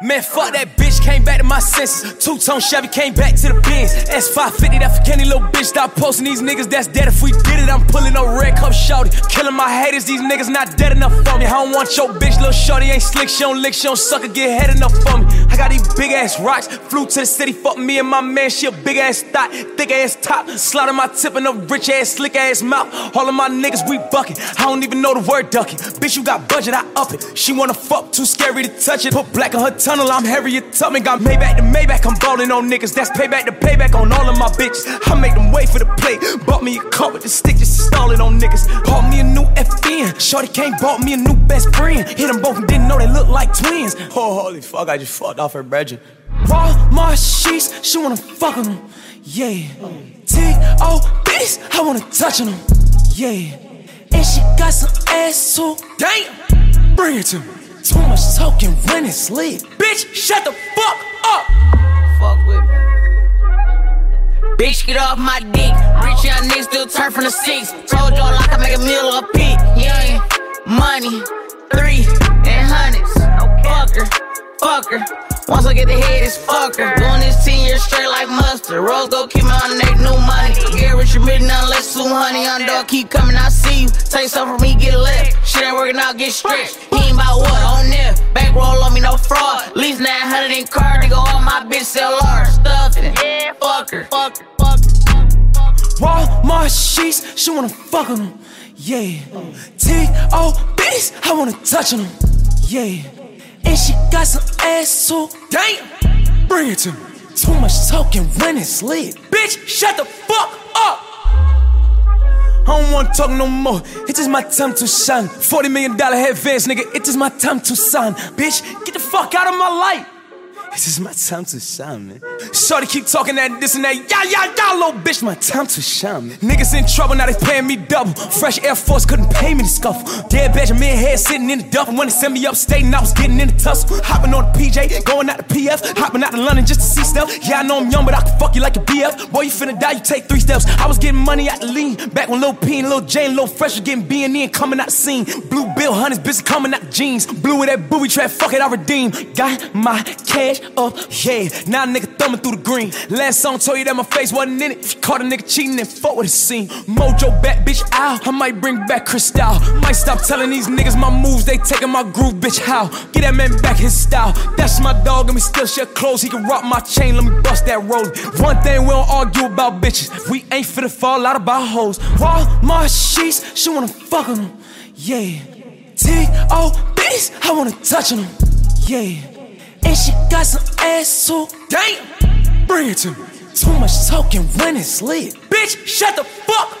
Man, fuck that bitch, came back to my senses. Two tone Chevy came back to the bins. S550, that for Kenny, little bitch. Stop posting these niggas, that's dead. If we did it, I'm pulling no red cup shorty. Killing my haters, these niggas not dead enough for me. I don't want your bitch, little shorty ain't slick. She don't lick, she don't suck or get head enough for me. I got these big ass rocks. Flew to the city, fuck me and my man. She a big ass thought, thick ass top. Slaughter my tip in a rich ass, slick ass mouth. All of my niggas, we bucket. I don't even know the word ducking. Bitch, you got budget, I up it. She wanna fuck, too scary to touch it. Put black on her tunnel, I'm Harriet Tubman. Got Maybach to Maybach, I'm ballin' on niggas. That's payback to payback on all of my bitches. I make them wait for the plate. Bought me a car with the stick, just install it on niggas. Bought me a new FN. Shorty came, bought me a new best friend. Hit them both and didn't know they look like twins. Oh, holy fuck, I just fucked off her brethren. Walmart sheets, she wanna fuck on them. Yeah. T.O.B.s, I wanna touch on them. Yeah. And she got some ass too. Damn. Bring it to me. Too much talking when it's lit. Bitch, shut the fuck up. Fuck with me. Bitch, get off my dick. Rich young niggas still turn from the six. Told y'all I can make a meal or a pig. Young, money, three, and hundreds. Fucker, fucker. Once I get the head, it's fucker. Doing this 10 years straight like mustard. Rose go keep me on the new money. Get rich and rich, nothing less too honey. Underdog keep coming, I see you. Take something from me, get left. Shit ain't working out, get stretched. He ain't about fraud. Lease 900 in car, nigga. All my bitch sell large. Stuffing. Yeah, fuck her. Fuck fucker. Fucker. Fucker. Walmart sheets, she wanna fuck on them. Yeah. T.O.B.s, I wanna touch on them. Yeah. And she got some ass too. Damn. Bring it to me. Too much talking when it's lit. Bitch, shut the fuck up. I don't wanna talk no more. It's just my time to shine. $40 million advance, nigga. It's just my time to shine. Bitch, get the fuck out of my life. It's is my time to shine, man. Shorty keep talking that, this and that. Yeah, yeah, yeah, little bitch. My time to shine, man. Niggas in trouble, now they paying me double. Fresh Air Force couldn't pay me to scuffle. Dead Benjamin head sitting in the duffel. When they sent me upstate and I was getting in the tussle. Hopping on the PJ, going out to PF. Hopping out to London just to see stuff. Yeah, I know I'm young, but I can fuck you like a BF. Boy, you finna die, you take three steps. I was getting money out the lean. Back when Lil P and Lil J and Lil Fresh was getting B and E and coming out the scene. Blue Bill Hunters, bitch coming out the jeans. Blue with that booby trap, fuck it, I redeem. Got my cash up, oh, yeah. Now nigga thumbing through the green. Last song told you that my face wasn't in it. Caught a nigga cheating, then fuck with the scene. Mojo back, bitch, out. I might bring back Cristal. Might stop telling these niggas my moves, they taking my groove, bitch, how? Get that man back his style. That's my dog, and we still share clothes. He can rock my chain, let me bust that roll. One thing we don't argue about bitches. We ain't finna fall out about hoes. Walmart sheets, she wanna fuck on them. Yeah. T.O.B.s, I wanna touch on them. Yeah. And she got some ass too. Damn. Bring it to me. Too much talking when it's lit. Bitch, shut the fuck